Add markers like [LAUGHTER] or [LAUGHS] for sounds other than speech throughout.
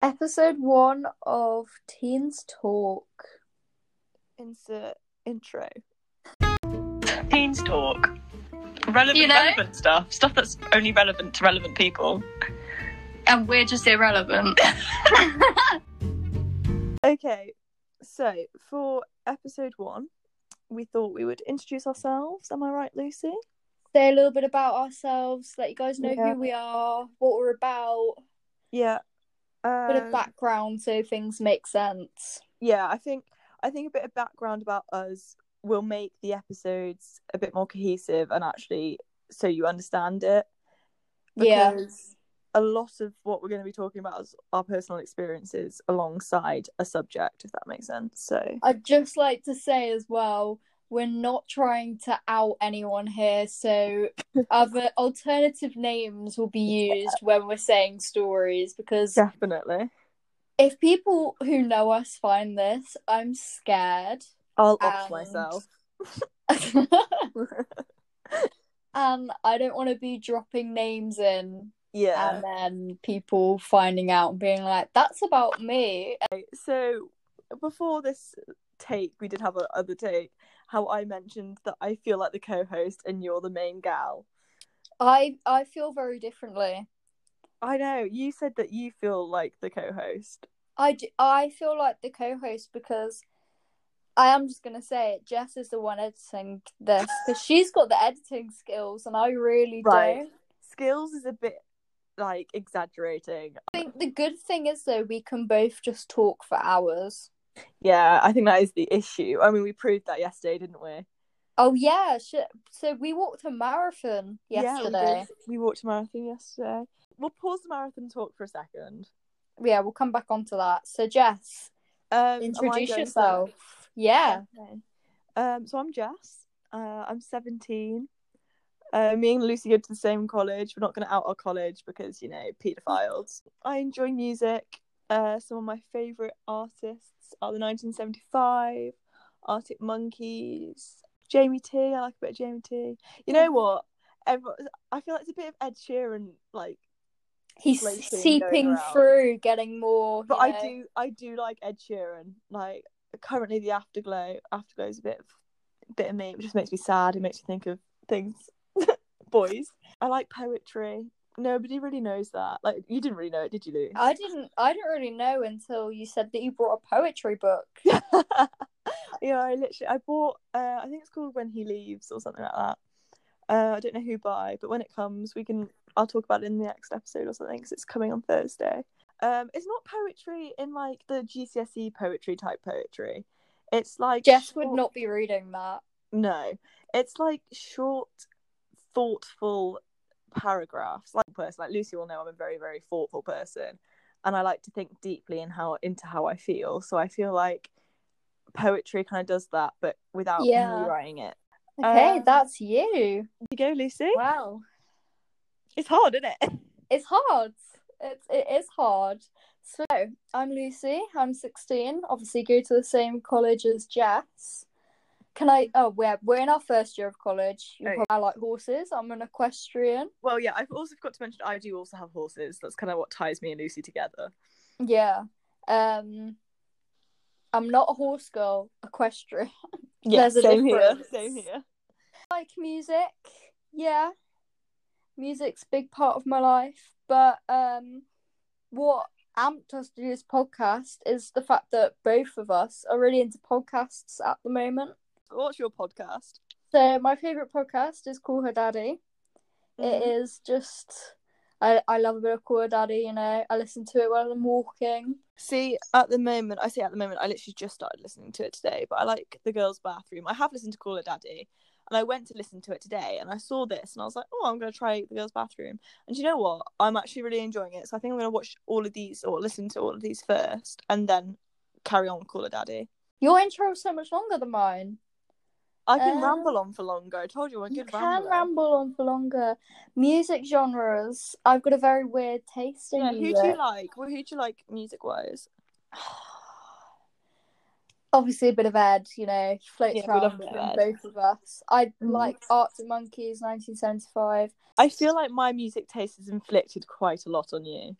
Episode one of Teens Talk. Insert intro. Teens talk. Relevant, You know? relevant stuff. Stuff that's only relevant to relevant people. And we're just irrelevant. [LAUGHS] Okay, so for episode one, we thought we would introduce ourselves. Am I right, Lucy? Say a little bit about ourselves, let you guys know Yeah. who we are, what we're about, Yeah. A bit Um, of background so things make sense. yeah, I think I think a bit of background about us will make the episodes a bit more cohesive and actually so you understand it. Yeah. A lot of what we're going to be talking about is our personal experiences alongside a subject, if that makes sense. So I'd just like to say as well, we're not trying to out anyone here, so other alternative names will be used when we're saying stories because definitely, if people who know us find this, I'm scared. I'll off myself. [LAUGHS] and I don't want to be dropping names in yeah. and then people finding out and being like, that's about me. so before this take, we did have a other take. How I mentioned that I feel like the co-host and you're the main gal. I I feel very differently. I know you said that you feel like the co-host. I I feel like the co-host because I am just gonna say it. Jess is the one editing this because she's got the editing skills and I really Right. don't. Skills is a bit like exaggerating. I think the good thing is though we can both just talk for hours. Yeah, I think that is the issue. I mean, we proved that yesterday, didn't we? Oh yeah. So we walked a marathon Yeah, yesterday. we, we walked a marathon yesterday. We'll pause the marathon talk for a second. Yeah, we'll come back onto that. So Jess, Um, introduce yourself. first? Yeah. Okay. Um, so I'm Jess. Uh, I'm 17. Uh, me and Lucy go to the same college. We're not going to out our college because you know paedophiles. I enjoy music. Uh, some of my favorite artists are the 1975, Arctic Monkeys, Jamie T. I like a bit of Jamie T. You know what? Everyone, I feel like it's a bit of Ed Sheeran, like, He's Like thing going seeping through, getting more. but I know. do, I do like Ed Sheeran. Like currently, the Afterglow, Afterglow is a bit of, bit of me. It just makes me sad. It makes me think of things, [LAUGHS] boys. I like poetry. Nobody really knows that. Like you didn't really know it, did you, Lou? I didn't. I didn't really know until you said that you brought a poetry book. [LAUGHS] yeah, I literally I bought uh I think it's called When He Leaves or something like that. Uh I don't know who by, but when it comes we can I'll talk about it in the next episode or something because it's coming on Thursday. Um it's not poetry in like the GCSE poetry type poetry. It's like Jess would not be reading that. No. It's like short thoughtful paragraphs. Like person like Lucy will know I'm a very very thoughtful person and I like to think deeply in how into how I feel. So I feel like poetry kind of does that, but without Yeah. me writing it. Okay, Um, that's you. You go, Lucy. Wow, It's hard, isn't it? [LAUGHS] it's hard. It's it is hard. So I'm Lucy. I'm 16. Obviously, go to the same college as Jess. Can I? Oh, we're we're in our first year of college. You Oh, probably- I like horses. I'm an equestrian. Well, yeah. I've also forgot to mention I do also have horses. That's kind of what ties me and Lucy together. Yeah. Um. I'm not a horse girl. Equestrian. [LAUGHS] Yeah, There's a same here. difference. Same here. like music yeah music's a big part of my life but um what amped us to do this podcast is the fact that both of us are really into podcasts at the moment What's your podcast? so my favorite podcast is call her daddy it Mhm. is just I, I love a bit of call her daddy you know i listen to it while i'm walking See, at the moment, I say at the moment, I literally just started listening to it today, but I like The Girls' Bathroom. I have listened to Call Her Daddy, and I went to listen to it today, and I saw this, and I was like, oh, I'm going to try The Girls' Bathroom. And you know what? I'm actually really enjoying it, so I think I'm going to watch all of these, or listen to all of these first, and then carry on with Call Her Daddy. your intro is so much longer than mine I can Um, ramble on for longer. I told you I'm a You can rambler. ramble on for longer. Music genres. I've got a very weird taste in Yeah, who music. do you like? Well, who do you like music-wise? [SIGHS] Obviously, a bit of Ed. You know, he floats Yeah, around a bit between of Ed. both of us. I Mhm. like Arctic Monkeys, 1975. I feel like my music taste has inflicted quite a lot on you.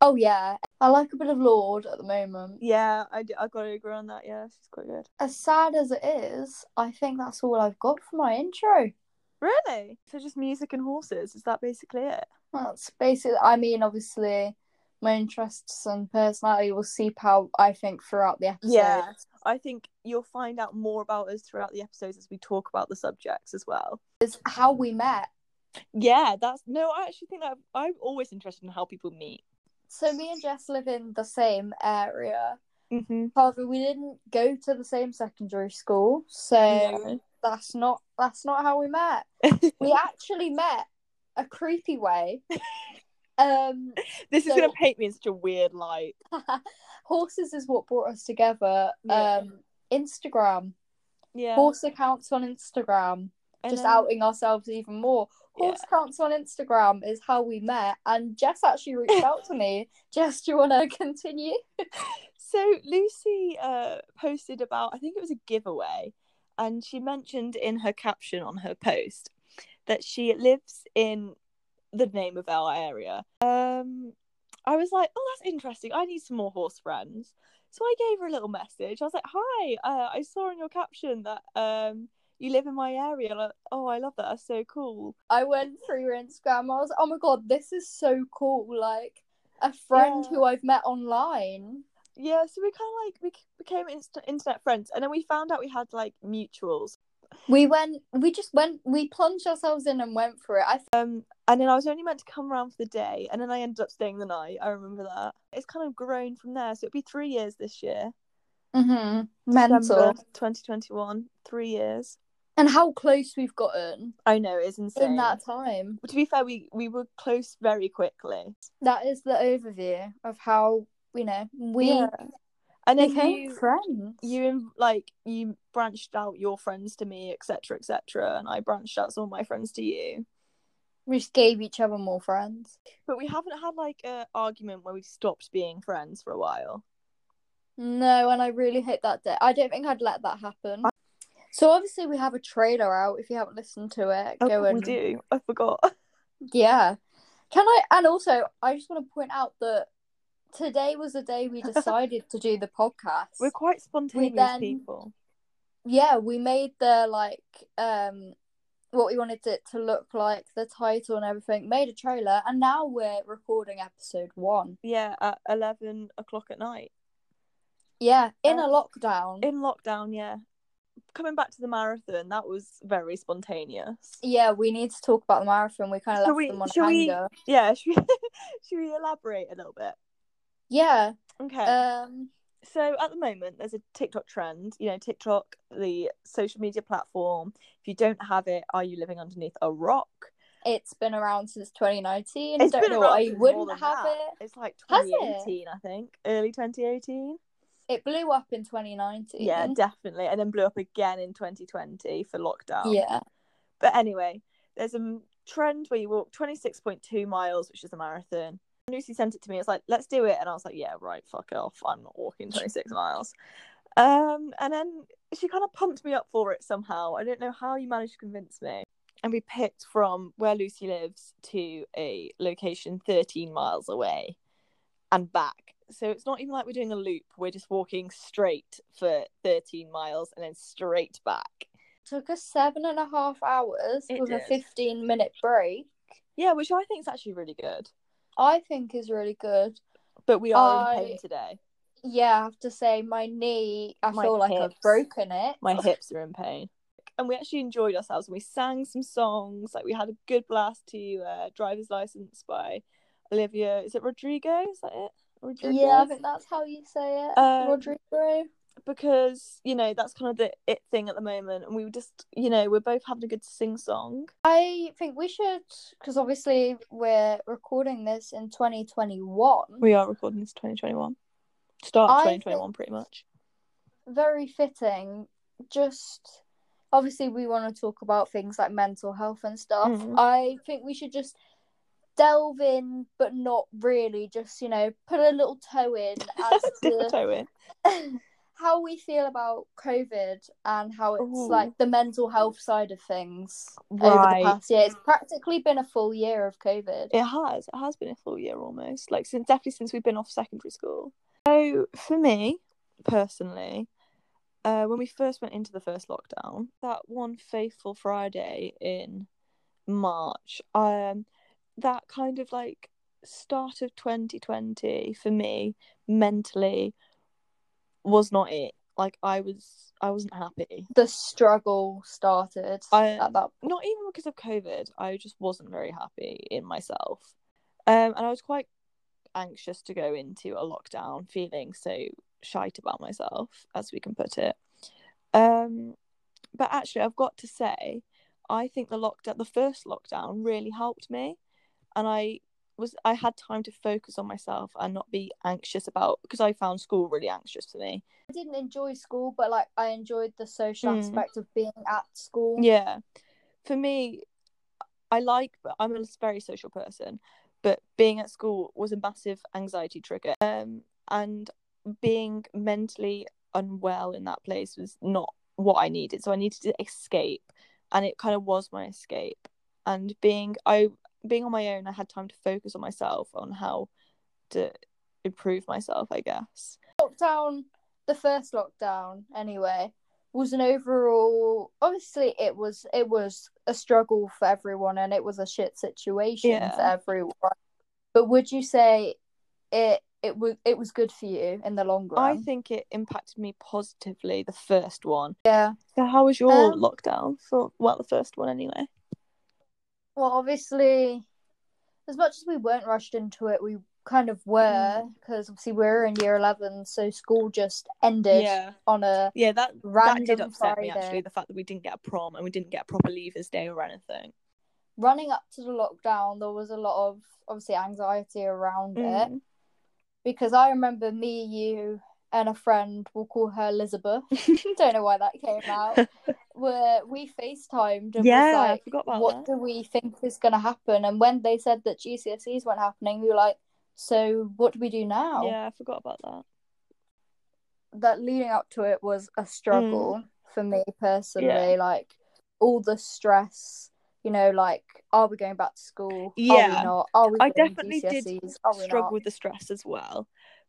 Oh yeah, I like a bit of Lorde at the moment. Yeah, I I got to agree on that. Yeah, she's quite good. As sad as it is, I think that's all I've got for my intro. Really? So just music and horses? Is that basically it? That's basically. I mean, obviously, my interests and personality will seep out. I think throughout the episode. Yeah. I think you'll find out more about us throughout the episodes as we talk about the subjects as well. Is how we met. Yeah, that's no. I actually think that I'm always interested in how people meet. So me and Jess live in the same area. Mm-hmm. However, we didn't go to the same secondary school, so that's not that's not how we met. [LAUGHS] We actually met a creepy way. [LAUGHS] Um, this is gonna paint me in such a weird light. [LAUGHS] horses is what brought us together. Yeah. Um, Instagram, Yeah. horse accounts on Instagram, And just then- outing ourselves even more. Horse accounts on Instagram is how we met, and Jess actually reached out to me. [LAUGHS] Jess, do you want to continue? [LAUGHS] So Lucy uh, posted about, I think it was a giveaway, and she mentioned in her caption on her post that she lives in the name of our area. Um, I was like, oh, that's interesting. I need some more horse friends. So I gave her a little message. I was like, hi, uh, I saw in your caption that um, you live in my area. Like, oh, I love that. That's so cool. I went through your Instagram. I was, oh my god, this is so cool! Like a friend Yeah. who I've met online. Yeah, so we kind of like we became inst- internet friends, and then we found out we had like mutuals. We went. We just went. We plunged ourselves in and went for it. I Um, and then I was only meant to come around for the day, and then I ended up staying the night. I remember that. It's kind of grown from there. So it'll be three years this year. mm-hmm. mental. December 2021. Three years. And how close we've gotten I know it's insane. in that time. But to be fair, we we were close very quickly. That is the overview of how you know we Yeah. And then became you friends. you like you branched out your friends to me, etc., etc., and I branched out some of my friends to you. we just gave each other more friends. But we haven't had like an argument where we stopped being friends for a while. No, and I really hate that day. I don't think I'd let that happen. So obviously we have a trailer out. If you haven't listened to it, go Oh, and we do. I forgot. [LAUGHS] yeah. Can I? And also, I just want to point out that today was the day we [LAUGHS] decided to do the podcast. We're quite spontaneous then- people. yeah, we made the like um what we wanted it to look like, the title and everything. Made a trailer, and now we're recording episode one. Yeah, at eleven o'clock at night Yeah, in Uh, a lockdown. in lockdown. Yeah, coming back to the marathon, that was very spontaneous. Yeah, we need to talk about the marathon. We kind of left we- them on shall we- Yeah, [LAUGHS] should we, should we elaborate a little bit? Yeah. Okay. Um. so at the moment, there's a TikTok trend. You know, TikTok, the social media platform. If you don't have it, are you living underneath a rock? It's been around since 2019. It's Don't been know you wouldn't have that. it. It's like Has it? 2018, I think, early 2018. It blew up in 2019. Yeah, definitely, and then blew up again in 2020 for lockdown. Yeah. But anyway, there's a trend where you walk 26.2 miles, which is a marathon. Lucy sent it to me. It's like, let's do it. And I was like, yeah, right, fuck off. I'm not walking 26 miles. Um, and then she kind of pumped me up for it somehow. I don't know how you managed to convince me. And we picked from where Lucy lives to a location 13 miles away and back. So it's not even like we're doing a loop. We're just walking straight for 13 miles and then straight back. Took us seven and a half hours It with a 15 minute break. Yeah, which I think is actually really good. I think is really good. But we are I- in pain today. Yeah, I have to say, my knee, I My feel like I've broken it. My hips are in pain. And we actually enjoyed ourselves and we sang some songs. Like we had a good blast to uh, Driver's License by Olivia. Is it Rodrigo? Is that it? Rodrigo? Yeah, I think that's how you say it. Um, Rodrigo. Because, you know, that's kind of the it thing at the moment. And we were just, you know, we're both having a good sing song. I think we should, because obviously we're recording this in 2021. We are recording this 2021. Start of I 2021, pretty much. Very fitting. Just obviously, we want to talk about things like mental health and stuff. Mhm. I think we should just delve in, but not really. Just you know, put a little toe in [LAUGHS] as to toe in. [LAUGHS] how we feel about COVID and how it's Ooh. like the mental health side of things over the past year. It's practically been a full year of COVID. It has. It has been a full year almost. Like since definitely since we've been off secondary school. So for me, personally, uh, when we first went into the first lockdown, that one faithful Friday in March, um, that kind of like start of 2020 for me mentally was not it. Like I was, I wasn't happy. The struggle started I- at that point. not even because of COVID. I just wasn't very happy in myself, um, and I was quite anxious to go into a lockdown, feeling so shite about myself, as we can put it. Um, but actually, I've got to say, I think the lockdown, the first lockdown, really helped me, and I was I had time to focus on myself and not be anxious about because I found school really anxious for me. I didn't enjoy school, but like I enjoyed the social Mm. aspect of being at school. Yeah. For me, I like, but I'm a very social person, but being at school was a massive anxiety trigger. Um, and being mentally unwell in that place was not what I needed. So I needed to escape, and it kind of was my escape. And being I being on my own, I had time to focus on myself, on how to improve myself, I guess. Lockdown, the first lockdown, anyway, was an overall. Obviously, it was it was a struggle for everyone, and it was a shit situation Yeah. for everyone. But would you say it it was it was good for you in the long run? I think it impacted me positively, the first one. yeah. So how was your Um, lockdown for well the first one anyway? Well, obviously, as much as we weren't rushed into it, we kind of were Mm. because obviously we were in year eleven, so school just ended yeah. on a Yeah, that that random did upset me actually, the fact that we didn't get a prom and we didn't get a proper leavers day or anything. running up to the lockdown. There was a lot of obviously anxiety around it Mm. because I remember me, you, and a friend. We'll call her Elizabeth. [LAUGHS] Don't know why that came out. [LAUGHS] Where we FaceTimed and Yeah, was I forgot about "What that. do we think is going to happen?" And when they said that GCSEs weren't happening, we were like, "So what do we do now?" Yeah, I forgot about that. that leading up to it was a struggle for me personally. Mm. Yeah. Like all the stress, you know, like are we going back to school? Are Yeah. we not? Are we I definitely did GCSEs? Are we struggle not? with the stress as well,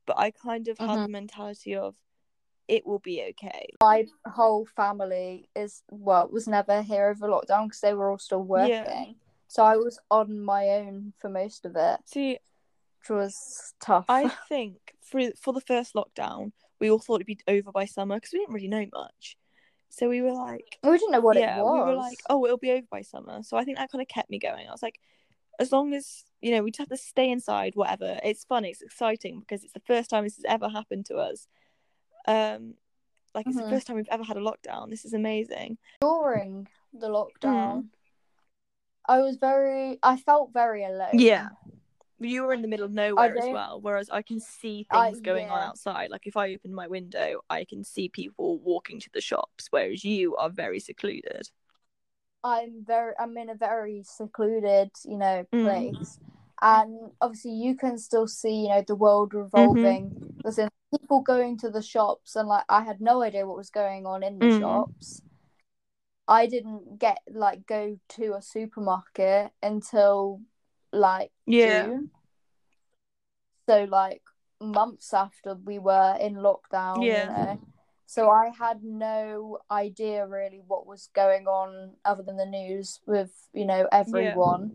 but I kind of had Mhm. the mentality of it will be okay. My whole family is well was never here over lockdown because they were all still working. Yeah. So I was on my own for most of it, See, which was tough. I [LAUGHS] think for for the first lockdown, we all thought it'd be over by summer because we didn't really know much. So we were like, we didn't know what yeah, it was. we were like, oh, it'll be over by summer. So I think that kind of kept me going. I was like, as long as you know, we just have to stay inside, whatever. It's fun, it's exciting because it's the first time this has ever happened to us. Um, like it's Mhm. the first time we've ever had a lockdown. This is amazing. during the lockdown. I was very. I felt very alone. Yeah. You were in the middle of nowhere as well, whereas I can see I- things going on outside. Like if I open my window, I can see people walking to the shops, whereas you are very secluded. I'm very I'm in a very secluded, you know, Mm. place. And obviously you can still see, you know, the world revolving. Mm-hmm. There's people going to the shops and like I had no idea what was going on in the Mm. shops. I didn't get like go to a supermarket until like Yeah. June. So like months after we were in lockdown, Yeah. you know. So I had no idea really what was going on other than the news with, you know, everyone.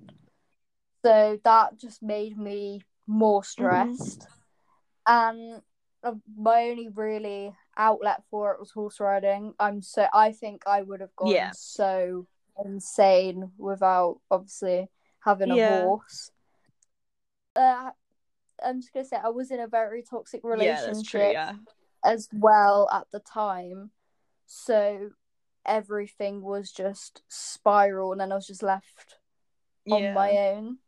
So that just made me more Mm-hmm. stressed. And uh, my only really outlet for it was horse riding. I'm so I think I would have gone Yeah. so insane without obviously having a Yeah. horse. Uh, I'm just gonna say I was in a very toxic Yeah, relationship that's true. Yeah. As well at the time. So everything was just spiral and then I was just left Yeah. on my own.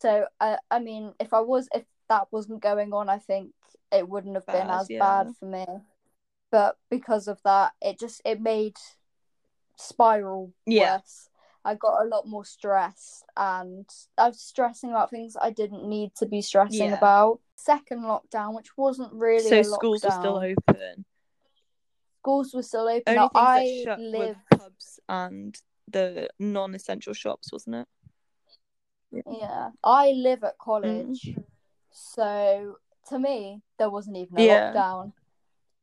So I I mean if I was if that wasn't going on I think it wouldn't have been Bad, as yeah. bad for me. But because of that it just it made spiral Yeah. worse. I got a lot more stressed and I was stressing about things I didn't need to be stressing Yeah. about. Second lockdown, which wasn't really so schools were still open. Schools were still open. Only Now, I that shut live. were pubs and the non-essential shops, wasn't it? Yeah, I live Mm. at college, so to me there wasn't even a Yeah. lockdown.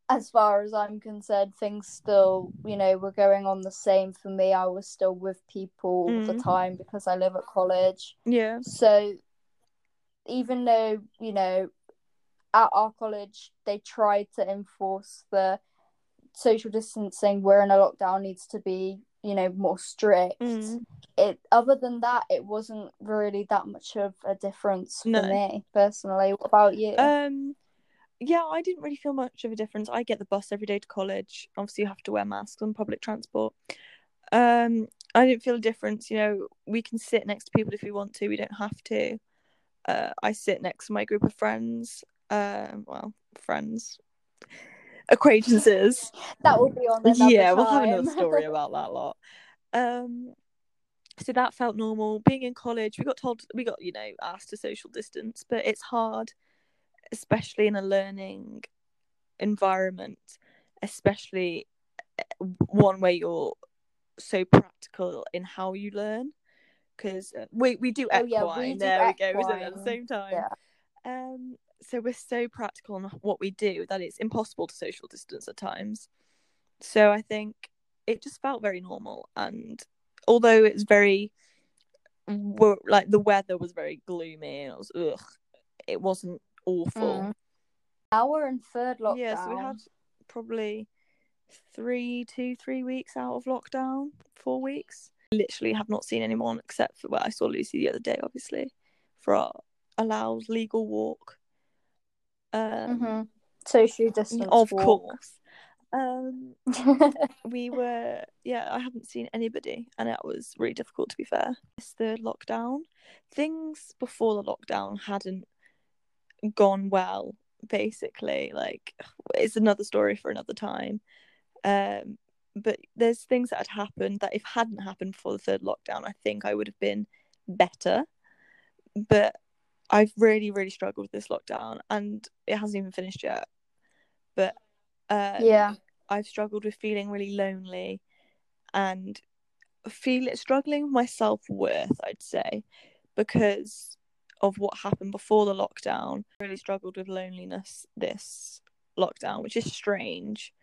As far as I'm concerned, things still, you know, were going on the same for me. I was still with people all the Mm. time because I live at college. Yeah. So even though, you know, at our college they tried to enforce the social distancing, we're in a lockdown needs to be, you know, more strict. Mm. It other than that, it wasn't really that much of a difference for No. me personally. What about you? Um, yeah, I didn't really feel much of a difference. I get the bus every day to college. Obviously, you have to wear masks on public transport. Um, I didn't feel a difference. You know, we can sit next to people if we want to. We don't have to. Uh, I sit next to my group of friends. Um, well, friends, acquaintances. that will be on yeah, we'll have time. another story [LAUGHS] about that lot. Um, so that felt normal. Being in college, we got told we got you know asked to social distance, but it's hard, especially in a learning environment, especially eh, one where you're so practical in how you learn. Because we we do Oh, yeah, equine. we do there we go. It, at the same time? Yeah. Um, so we're so practical on what we do that it's impossible to social distance at times. So I think it just felt very normal, and although it's very, like the weather was very gloomy and it was ugh, it wasn't awful. Mm. Now we're third lockdown. Yeah, so we had probably three, two, three weeks out of lockdown, four weeks. Literally have not seen anyone except for well, I saw Lucy the other day, obviously, for our allowed legal walk. Um, Mhm. social distance. of walk. course. Um, [LAUGHS] we were yeah, I haven't seen anybody, and it was really difficult to be fair. This third lockdown, things before the lockdown hadn't gone well. Basically, like it's another story for another time. Um, but there's things that had happened that if hadn't happened before the third lockdown, I think I would have been better. But I've really, really struggled with this lockdown, and it hasn't even finished yet. But um, yeah. I've struggled with feeling really lonely and feel it struggling with my self worth, I'd say, because of what happened before the lockdown. I really struggled with loneliness this lockdown, which is strange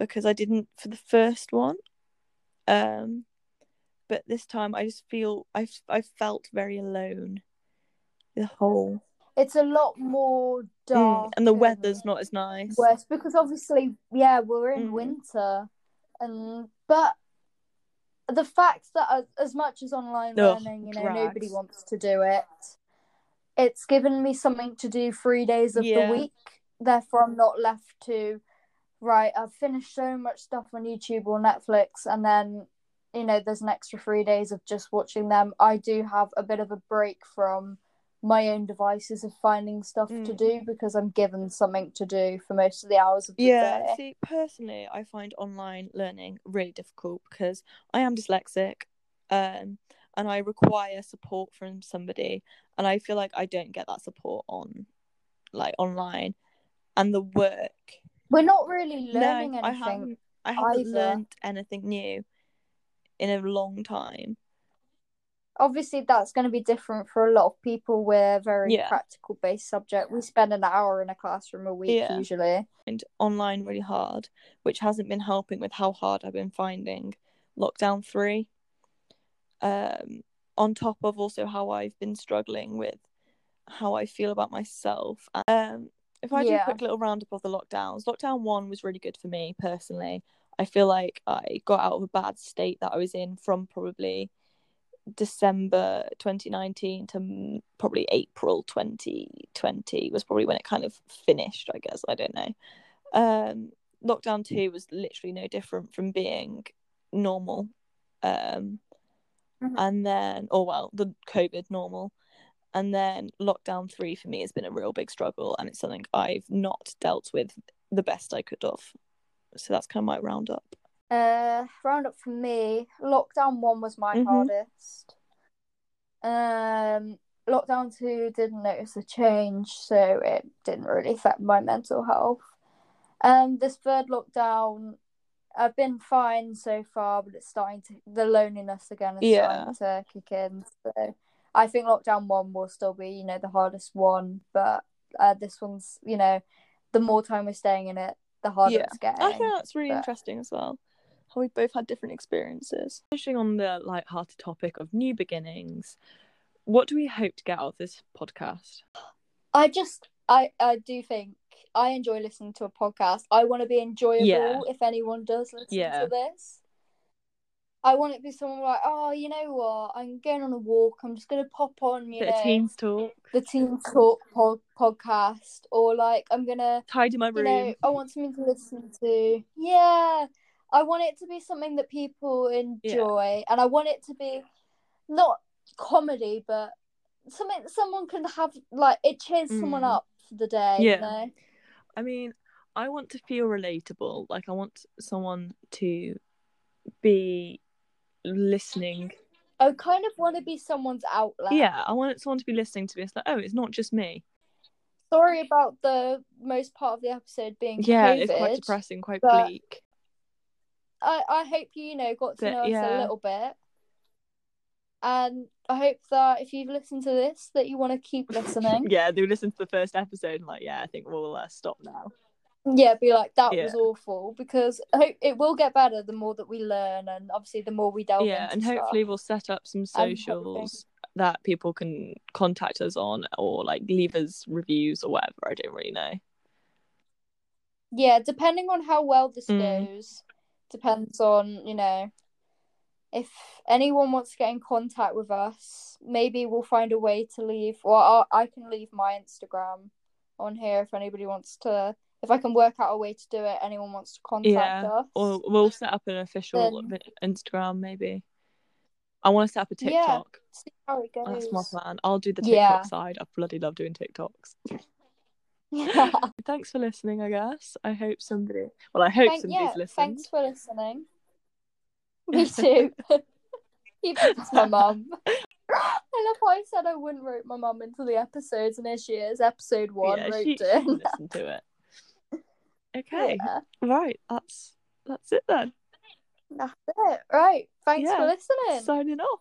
because I didn't for the first one. Um but this time I just feel I've I felt very alone. The whole It's a lot more Mm, dark. and the weather's not as nice. worse because obviously, yeah, we're in Mm. winter, and but the fact that as, as much as online learning, you know, drags. nobody wants to do it. It's given me something to do three days of Yeah. the week. Therefore, I'm not left to right. I've finished so much stuff on YouTube or Netflix, and then you know, there's an extra three days of just watching them. I do have a bit of a break from my own devices of finding stuff to Mm. do because I'm given something to do for most of the hours of the day. Yeah, day. see, personally, I find online learning really difficult because I am dyslexic, um, and I require support from somebody, and I feel like I don't get that support on, like online, and the work. We're not really learning no, I anything. haven't. I haven't either. learned anything new in a long time. Obviously, that's going to be different for a lot of people. We're very Yeah. practical based subject. We spend an hour in a classroom a week Yeah. usually. And online really hard, which hasn't been helping with how hard I've been finding lockdown three. Um, on top of also how I've been struggling with how I feel about myself. Um, if I do a Yeah. quick little roundup of the lockdowns, lockdown one was really good for me personally. I feel like I got out of a bad state that I was in from probably December 2019 to mm, probably April 2020 was probably when it kind of finished, I guess. I don't know. Um, lockdown two was literally no different from being normal. Um, Mhm. and then, oh well, the COVID normal. And then lockdown three for me has been a real big struggle, and it's something I've not dealt with the best I could have. So that's kind of my roundup. Uh, roundup for me, lockdown one was my Mhm. hardest. Um, lockdown two didn't notice a change, so it didn't really affect my mental health. Um, this third lockdown, I've been fine so far, but it's starting to the loneliness again is Yeah. starting to kick in. So I think lockdown one will still be, you know, the hardest one, but uh, this one's, you know, the more time we're staying in it, the harder Yeah. it's getting. I think that's really but- interesting as well. How we both had different experiences. Finishing on the light-hearted topic of new beginnings, what do we hope to get out of this podcast? I just I I do think I enjoy listening to a podcast. I want to be enjoyable Yeah. if anyone does listen Yeah. to this. I want it to be someone like, oh, you know what? I'm going on a walk. I'm just gonna pop on, you know, teens talk. the Teen Talk pod- podcast, or like I'm gonna, Tidy my room. know, I want something to listen to. Yeah, I want it to be something that people enjoy, and I want it to be not comedy, but something someone can have like it cheers someone Mm. up for the day. Yeah. You know? I mean, I want to feel relatable. Like I want someone to be listening. I kind of want to be someone's outlet. Yeah, I want someone to be listening to me. It's Like, oh, it's not just me. Sorry about the most part of the episode being Yeah, COVID. it's quite depressing, quite bleak. I, I hope you, you know, got to But, know us yeah. a little bit. And I hope that if you've listened to this, that you want to keep [LAUGHS] listening. Yeah, they listened to the first episode and like, yeah, I think we'll uh, stop now. Yeah, be like, that Yeah. was awful. Because I hope it will get better the more that we learn and obviously the more we delve yeah, and stuff. hopefully we'll set up some socials that people can contact us on or like leave us reviews or whatever. I don't really know. Yeah, depending on how well this Mm. goes, depends on, you know, if anyone wants to get in contact with us, maybe we'll find a way to leave, or I can leave my Instagram on here if anybody wants to, if I can work out a way to do it, anyone wants to contact Yeah, us. Or we'll set up an official Then- Instagram maybe. I want to set up a TikTok. Yeah. See how it goes. That's my plan. I'll do the TikTok Yeah. side. I bloody love doing TikToks. Yeah. [LAUGHS] Thanks for listening, I guess. I hope somebody well, I hope Thank- somebody's yeah, listened. Thanks for listening. [LAUGHS] Me too. [LAUGHS] Even if it's my mum. I love how I said I wouldn't rope my mum into the episodes, and here she is, episode one, yeah, roped she, in. listened to it. Okay. Yeah, Right, that's that's it then. that's it. Right. Thanks for listening. Signing off.